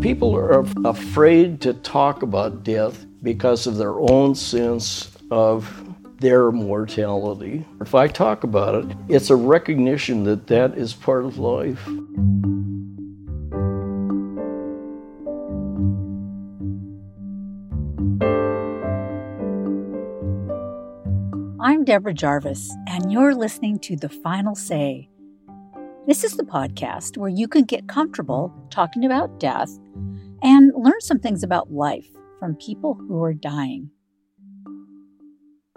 People are afraid to talk about death because of their own sense of their mortality. If I talk about it, it's a recognition that that is part of life. I'm Deborah Jarvis, and you're listening to The Final Say. This is the podcast where you can get comfortable talking about death and learn some things about life from people who are dying.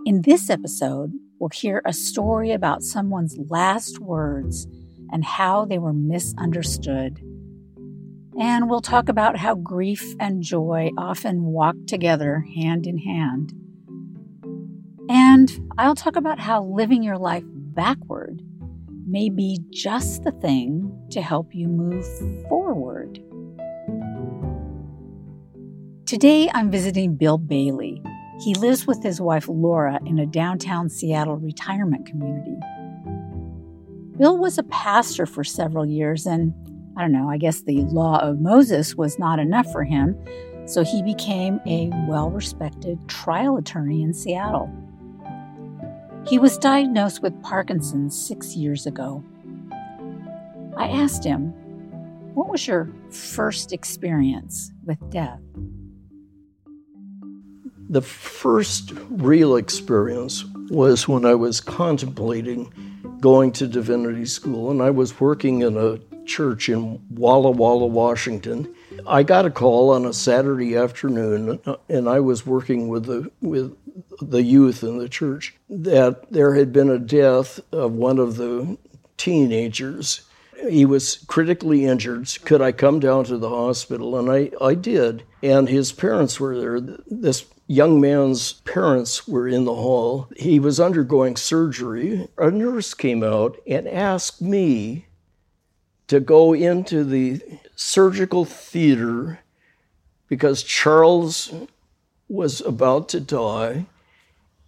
In this episode, we'll hear a story about someone's last words and how they were misunderstood. And we'll talk about how grief and joy often walk together hand in hand. And I'll talk about how living your life backward may be just the thing to help you move forward. Today, I'm visiting Bill Bailey. He lives with his wife Laura in a downtown Seattle retirement community. Bill was a pastor for several years, and I don't know, I guess the law of Moses was not enough for him, so he became a well respected trial attorney in Seattle. He was diagnosed with Parkinson's six years ago. I asked him, What was your first experience with death? The first real experience was when I was contemplating going to divinity school, and I was working in a church in Walla Walla, Washington. I got a call on a Saturday afternoon, uh, and I was working with the with the youth in the church that there had been a death of one of the teenagers. He was critically injured. Could I come down to the hospital? And I, I did. And his parents were there. This young man's parents were in the hall. He was undergoing surgery. A nurse came out and asked me to go into the surgical theater because Charles was about to die,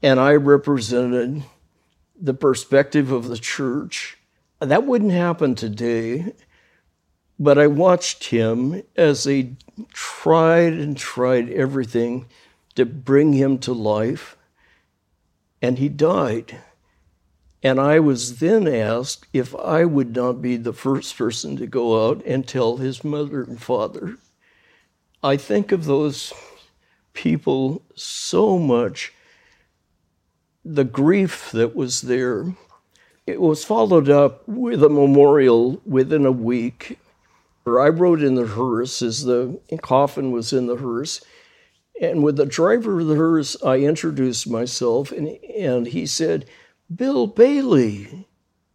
and I represented the perspective of the church. That wouldn't happen today, but I watched him as they tried and tried everything to bring him to life, and he died. And I was then asked if I would not be the first person to go out and tell his mother and father. I think of those people so much the grief that was there. It was followed up with a memorial within a week. I rode in the hearse as the coffin was in the hearse. And with the driver of the hearse, I introduced myself, and, and he said, Bill Bailey.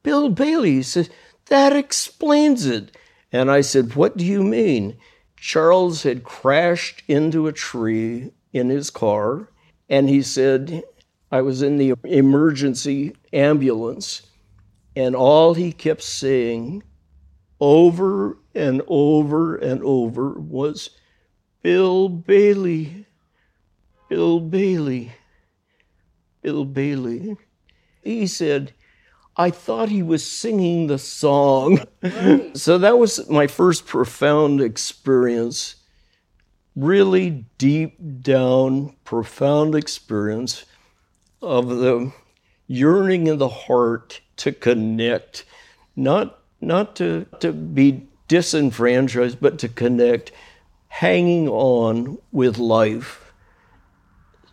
Bill Bailey. He said, That explains it. And I said, What do you mean? Charles had crashed into a tree in his car, and he said, I was in the emergency ambulance, and all he kept saying over and over and over was, Bill Bailey, Bill Bailey, Bill Bailey. He said, I thought he was singing the song. Right. so that was my first profound experience, really deep down, profound experience of the yearning in the heart to connect, not, not to, to be disenfranchised, but to connect, hanging on with life.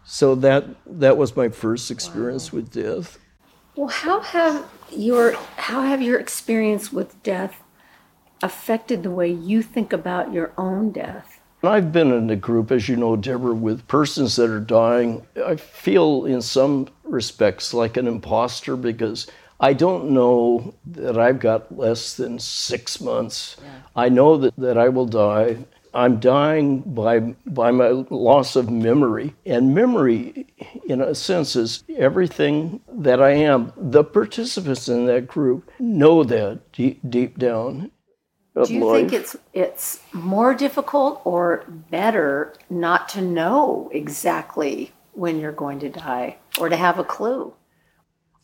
So that, that was my first experience wow. with death. Well, how have your how have your experience with death affected the way you think about your own death? I've been in a group, as you know, Deborah, with persons that are dying. I feel, in some respects, like an imposter because I don't know that I've got less than six months. Yeah. I know that, that I will die. I'm dying by, by my loss of memory. And memory, in a sense, is everything that I am. The participants in that group know that deep, deep down. Do you life. think it's it's more difficult or better not to know exactly when you're going to die or to have a clue?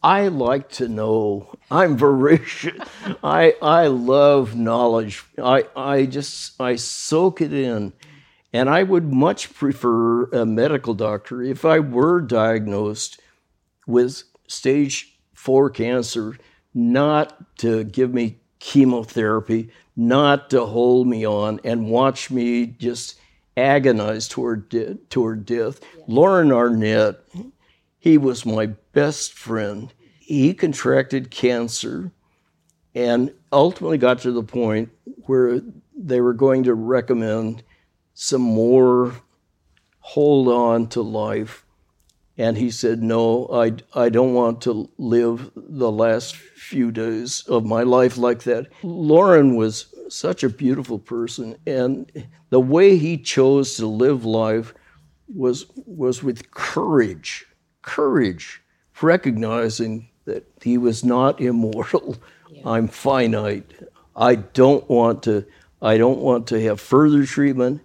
I like to know. I'm voracious. I I love knowledge. I I just I soak it in. And I would much prefer a medical doctor if I were diagnosed with stage 4 cancer not to give me chemotherapy, not to hold me on and watch me just agonize toward de- toward death. Yeah. Loren Arnett, he was my best friend. He contracted cancer and ultimately got to the point where they were going to recommend some more hold on to life. And he said, No, I, I don't want to live the last few days of my life like that. Loren was such a beautiful person, and the way he chose to live life was, was with courage, courage, recognizing that he was not immortal. Yeah. I'm finite. I don't want to I don't want to have further treatment.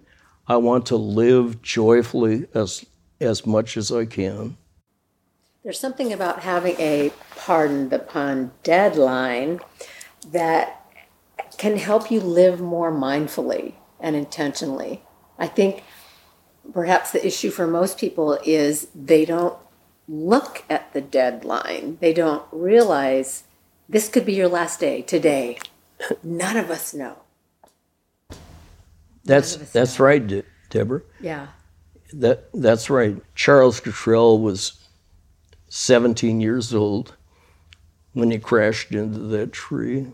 I want to live joyfully as, as much as I can. There's something about having a pardon the pun deadline that can help you live more mindfully and intentionally. I think perhaps the issue for most people is they don't look at the deadline. They don't realize this could be your last day today. None of us know. That's that's right, De- Deborah. Yeah. That that's right. Charles Cottrell was 17 years old when he crashed into that tree.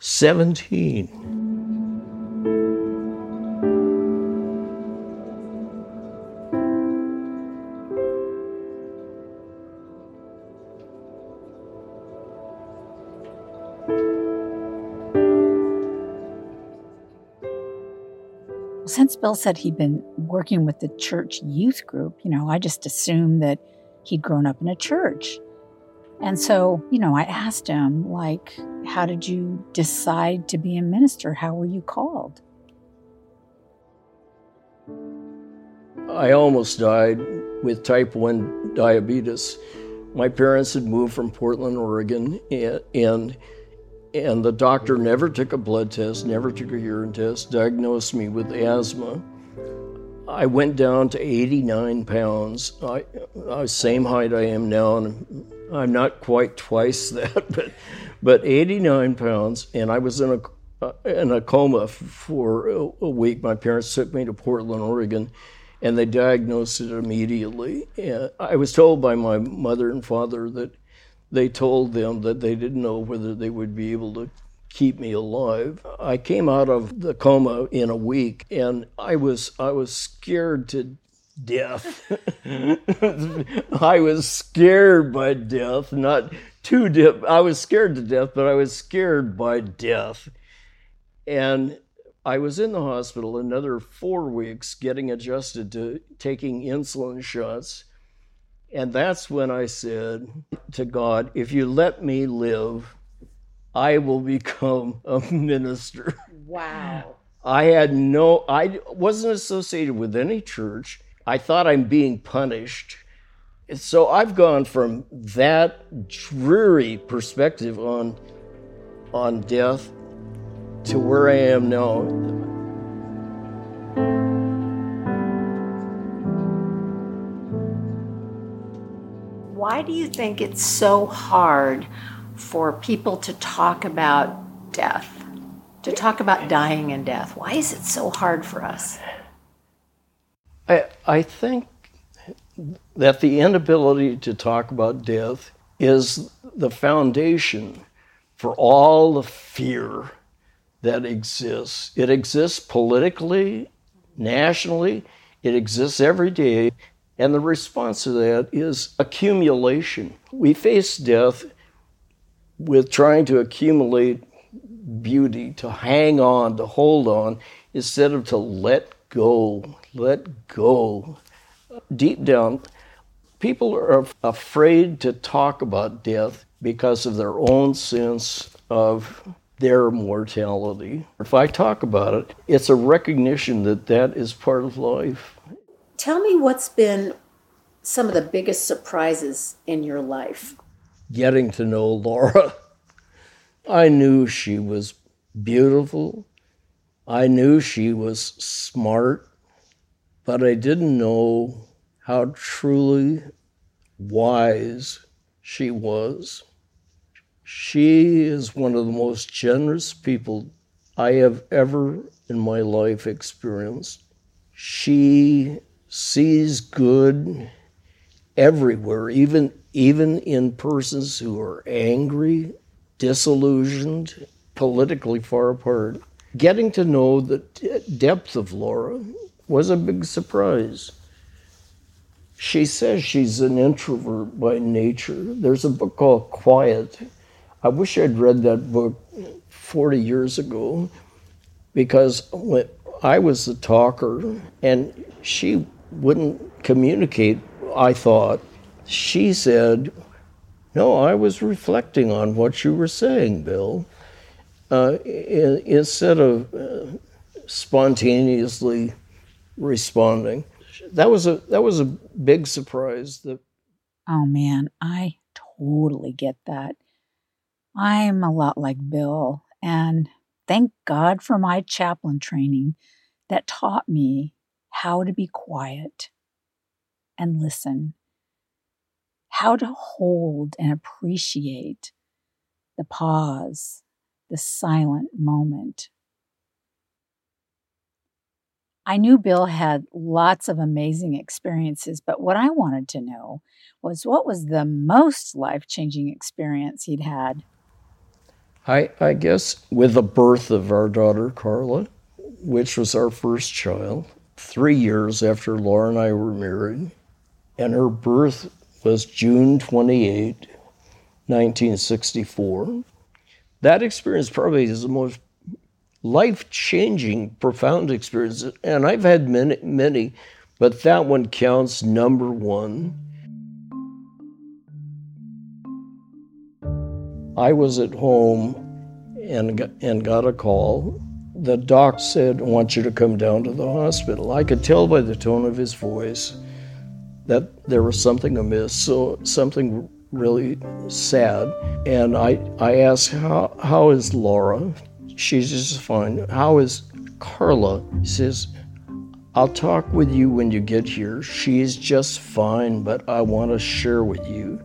17. Bill said he'd been working with the church youth group, you know, I just assumed that he'd grown up in a church. And so, you know, I asked him, like, how did you decide to be a minister? How were you called? I almost died with type 1 diabetes. My parents had moved from Portland, Oregon, and, and the doctor never took a blood test, never took a urine test, diagnosed me with asthma. I went down to 89 pounds. I, I same height I am now, and I'm not quite twice that, but but 89 pounds, and I was in a uh, in a coma for a, week. My parents took me to Portland, Oregon, and they diagnosed it immediately. And I was told by my mother and father that they told them that they didn't know whether they would be able to keep me alive. I came out of the coma in a week and I was I was scared to death. I was scared by death, not too death. I was scared to death, but I was scared by death. And I was in the hospital another 4 weeks getting adjusted to taking insulin shots and that's when I said to God, if you let me live, I will become a minister. Wow. I had no, I wasn't associated with any church. I thought I'm being punished. So I've gone from that dreary perspective on, on death to where I am now. Why do you think it's so hard for people to talk about death, to talk about dying and death? Why is it so hard for us? I, I think that the inability to talk about death is the foundation for all the fear that exists. It exists politically, nationally, it exists every day. And the response to that is accumulation. We face death with trying to accumulate beauty, to hang on, to hold on, instead of to let go, let go. Deep down, people are afraid to talk about death because of their own sense of their mortality. If I talk about it, it's a recognition that that is part of life. Tell me what's been some of the biggest surprises in your life. getting to know Laura. I knew she was beautiful. I knew she was smart, but I didn't know how truly wise she was. She is one of the most generous people I have ever in my life experienced. She sees good everywhere, even even in persons who are angry, disillusioned, politically far apart. Getting to know the depth of Laura was a big surprise. She says she's an introvert by nature. There's a book called Quiet. I wish I'd read that book 40 years ago because I was the talker and she wouldn't communicate, I thought. She said, No, I was reflecting on what you were saying, Bill. Uh, in, instead of uh, spontaneously responding. That was a that was a big surprise. That oh man, I totally get that. I'm a lot like Bill, and thank God for my chaplain training that taught me how to be quiet and listen, how to hold and appreciate the pause, the silent moment. I knew Bill had lots of amazing experiences, but what I wanted to know was what was the most life changing experience he'd had? I, I guess with the birth of our daughter, Carla, which was our first child, three years after Laura and I were married, and her birth was June 28, 1964. That experience probably is the most life changing, profound experience. And I've had many, many, but that one counts number one. I was at home and, and got a call the doc said, I want you to come down to the hospital. I could tell by the tone of his voice that there was something amiss, so something really sad. And I, I asked, how, how is Laura? She's just fine. How is Carla? He says, I'll talk with you when you get here. She's just fine, but I want to share with you.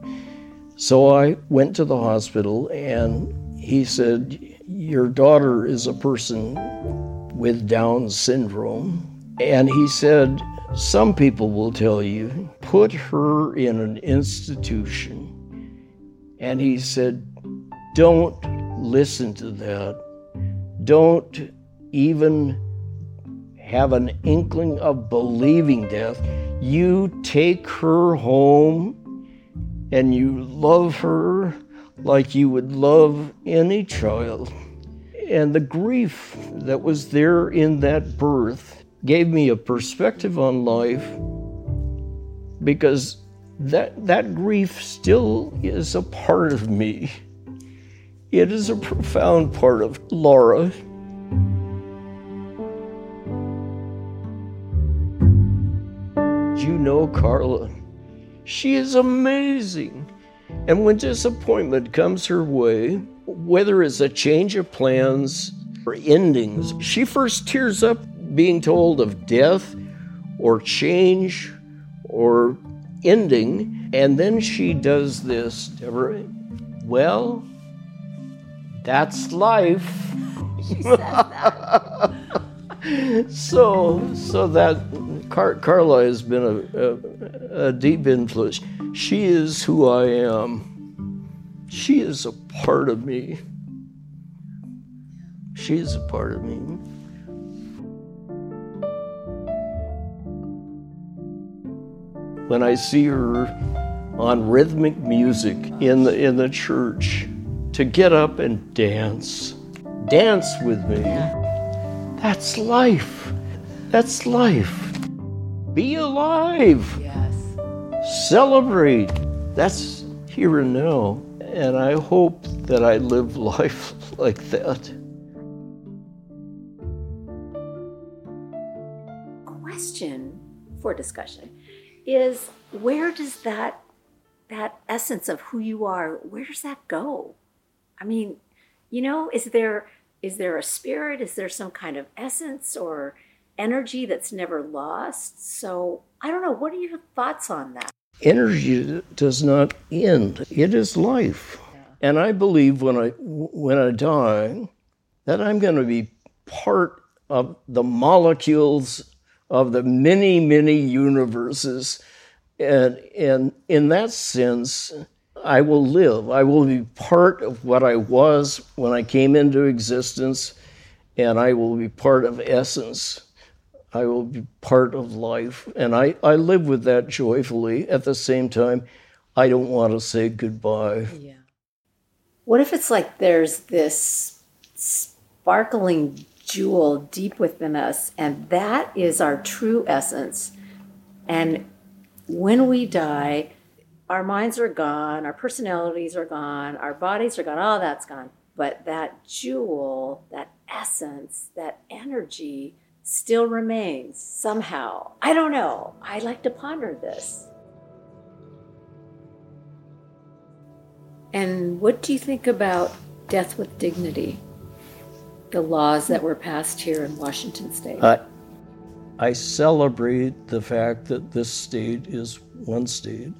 So I went to the hospital and he said, your daughter is a person with Down syndrome. And he said, Some people will tell you, put her in an institution. And he said, Don't listen to that. Don't even have an inkling of believing death. You take her home and you love her like you would love any child. And the grief that was there in that birth gave me a perspective on life because that, that grief still is a part of me. It is a profound part of Laura. You know Carla. She is amazing. And when disappointment comes her way, whether it's a change of plans or endings, she first tears up being told of death or change or ending, and then she does this. Well, that's life. so, so that Car- Carla has been a, a, a deep influence. She is who I am. She is a part of me. She is a part of me. When I see her on rhythmic music in the in the church, to get up and dance, dance with me. That's life. That's life. Be alive. Yes. Celebrate. That's here and now. And I hope that I live life like that. Question for discussion is where does that that essence of who you are, where does that go? I mean, you know, is there is there a spirit? Is there some kind of essence or energy that's never lost? So I don't know. What are your thoughts on that? Energy does not end. It is life. Yeah. And I believe when I when I die that I'm going to be part of the molecules of the many, many universes. And, and in that sense, I will live. I will be part of what I was when I came into existence, and I will be part of essence. I will be part of life. And I, I live with that joyfully. At the same time, I don't want to say goodbye. Yeah. What if it's like there's this sparkling jewel deep within us, and that is our true essence. And when we die, our minds are gone, our personalities are gone, our bodies are gone, all that's gone. But that jewel, that essence, that energy still remains somehow. I don't know. I like to ponder this. And what do you think about death with dignity? the laws that were passed here in Washington state? I, I celebrate the fact that this state is one state.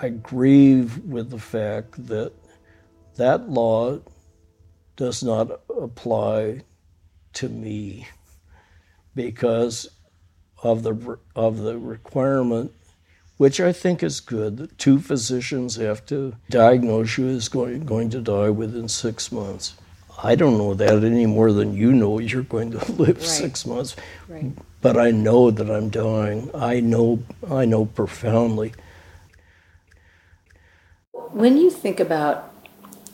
I grieve with the fact that that law does not apply to me because of the of the requirement which I think is good that two physicians have to diagnose you as going, going to die within six months. I don't know that any more than you know you're going to live right. six months. Right. But I know that I'm dying. I know I know profoundly. When you think about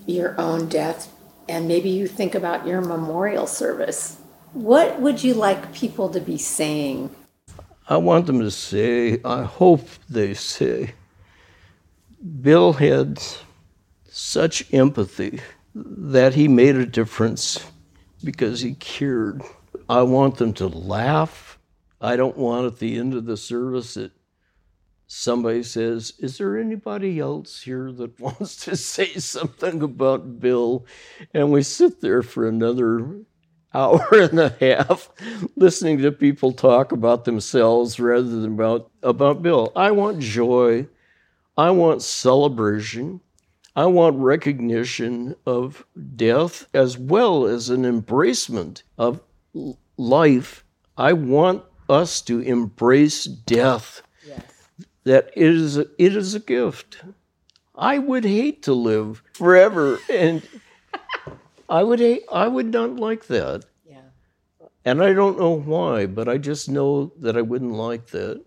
your own death and maybe you think about your memorial service, what would you like people to be saying? I want them to say, I hope they say, Bill had such empathy that he made a difference because he cured. I want them to laugh. I don't want at the end of the service that somebody says, Is there anybody else here that wants to say something about Bill? And we sit there for another hour and a half listening to people talk about themselves rather than about, about Bill. I want joy. I want celebration. I want recognition of death as well as an embracement of life. I want us to embrace death. Yes. That it is a, it is a gift. I would hate to live forever and I would hate, I would not like that. Yeah. And I don't know why, but I just know that I wouldn't like that.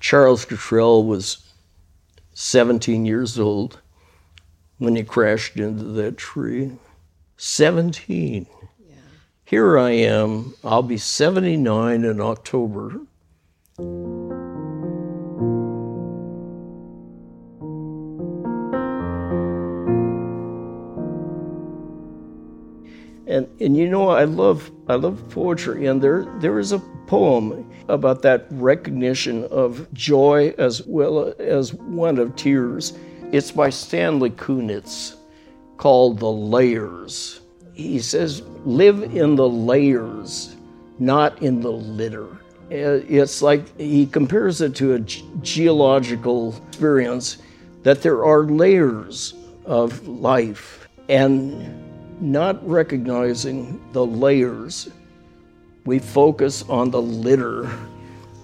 Charles Cottrell was 17 years old when he crashed into that tree. 17. Yeah. Here I am. I'll be 79 in October. And, and you know I love I love poetry and there there is a poem about that recognition of joy as well as one of tears it's by Stanley Kunitz called The Layers. He says, live in the layers, not in the litter. Uh, it's like he compares it to a geological experience that there are layers of life and not recognizing the layers, we focus on the litter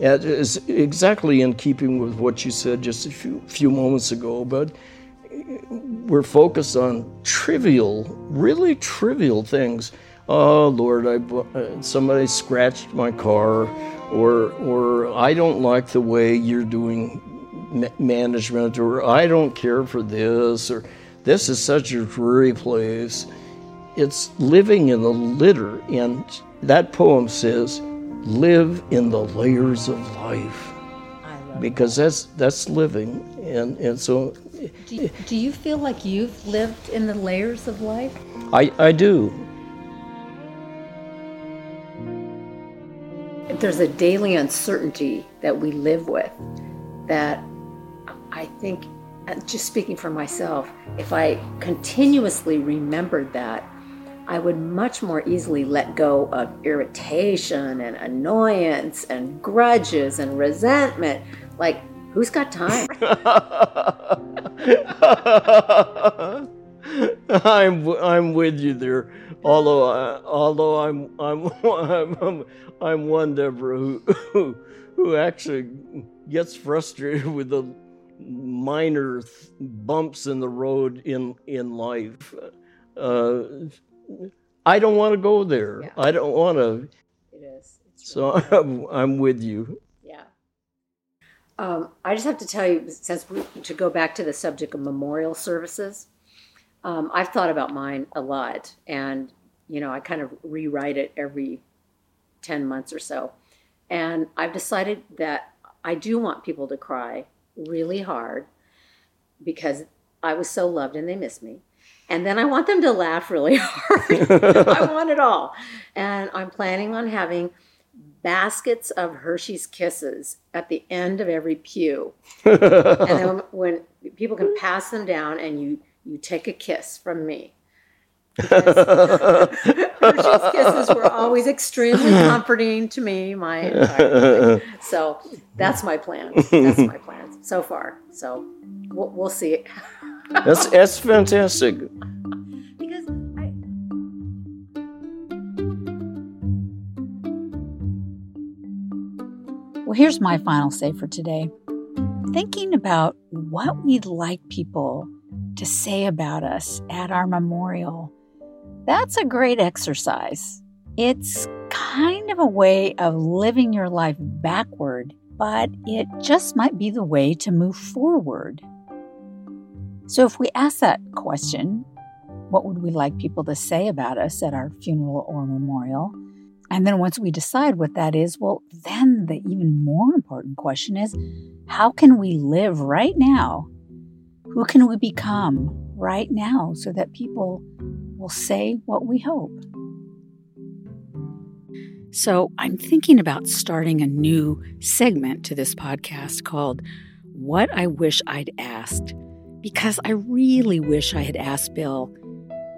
it is exactly in keeping with what you said just a few, few moments ago, but we're focused on trivial, really trivial things. Oh Lord, I uh, somebody scratched my car, or or I don't like the way you're doing management, or I don't care for this, or this is such a dreary place. It's living in the litter, and that poem says live in the layers of life. Because that's that's living and and so do you, do you feel like you've lived in the layers of life? I i do. There's a daily uncertainty that we live with that i think uh, just speaking for myself, if I continuously remembered that, I would much more easily let go of irritation and annoyance and grudges and resentment. Like, who's got time? I'm I'm with you there. Although I, although I'm I'm I'm I'm one Deborah who who, who actually gets frustrated with the minor th- bumps in the road in in life. Uh, I don't want to go there. Yeah. I don't want to. It is. It's So I'm, I'm with you. Yeah. Um, I just have to tell you, since we, to go back to the subject of memorial services, um, I've thought about mine a lot, and you know, I kind of rewrite it every ten months or so, and I've decided that I do want people to cry really hard because I was so loved and they miss me. And then I want them to laugh really hard. I want it all. And I'm planning on having baskets of Hershey's Kisses at the end of every pew. and then when people can pass them down and you you take a kiss from me. Hershey's Kisses were always extremely comforting to me my entire life. So that's my plan. That's my plan so far. So we'll, we'll see. That's that's fantastic. because I, Well, here's my final say for today. Thinking about what we'd like people to say about us at our memorial, that's a great exercise. It's kind of a way of living your life backward, but it just might be the way to move forward. So, if we ask that question, what would we like people to say about us at our funeral or memorial? And then once we decide what that is, well, then the even more important question is how can we live right now? Who can we become right now so that people will say what we hope? So I'm thinking about starting a new segment to this podcast called What I Wish I'd Asked, because I really wish I had asked Bill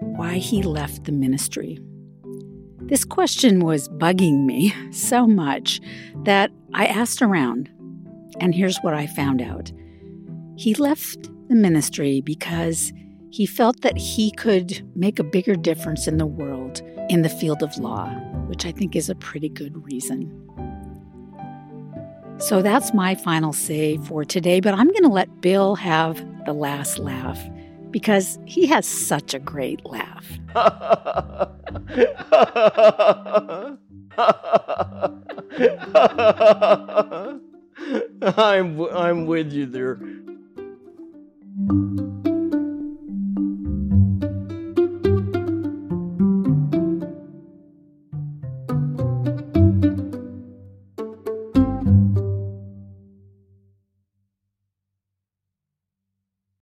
why he left the ministry. This question was bugging me so much that I asked around, and here's what I found out. He left the ministry because he felt that he could make a bigger difference in the world in the field of law, which I think is a pretty good reason. So that's my final say for today, but I'm going to let Bill have the last laugh because he has such a great laugh. I'm I'm with you there.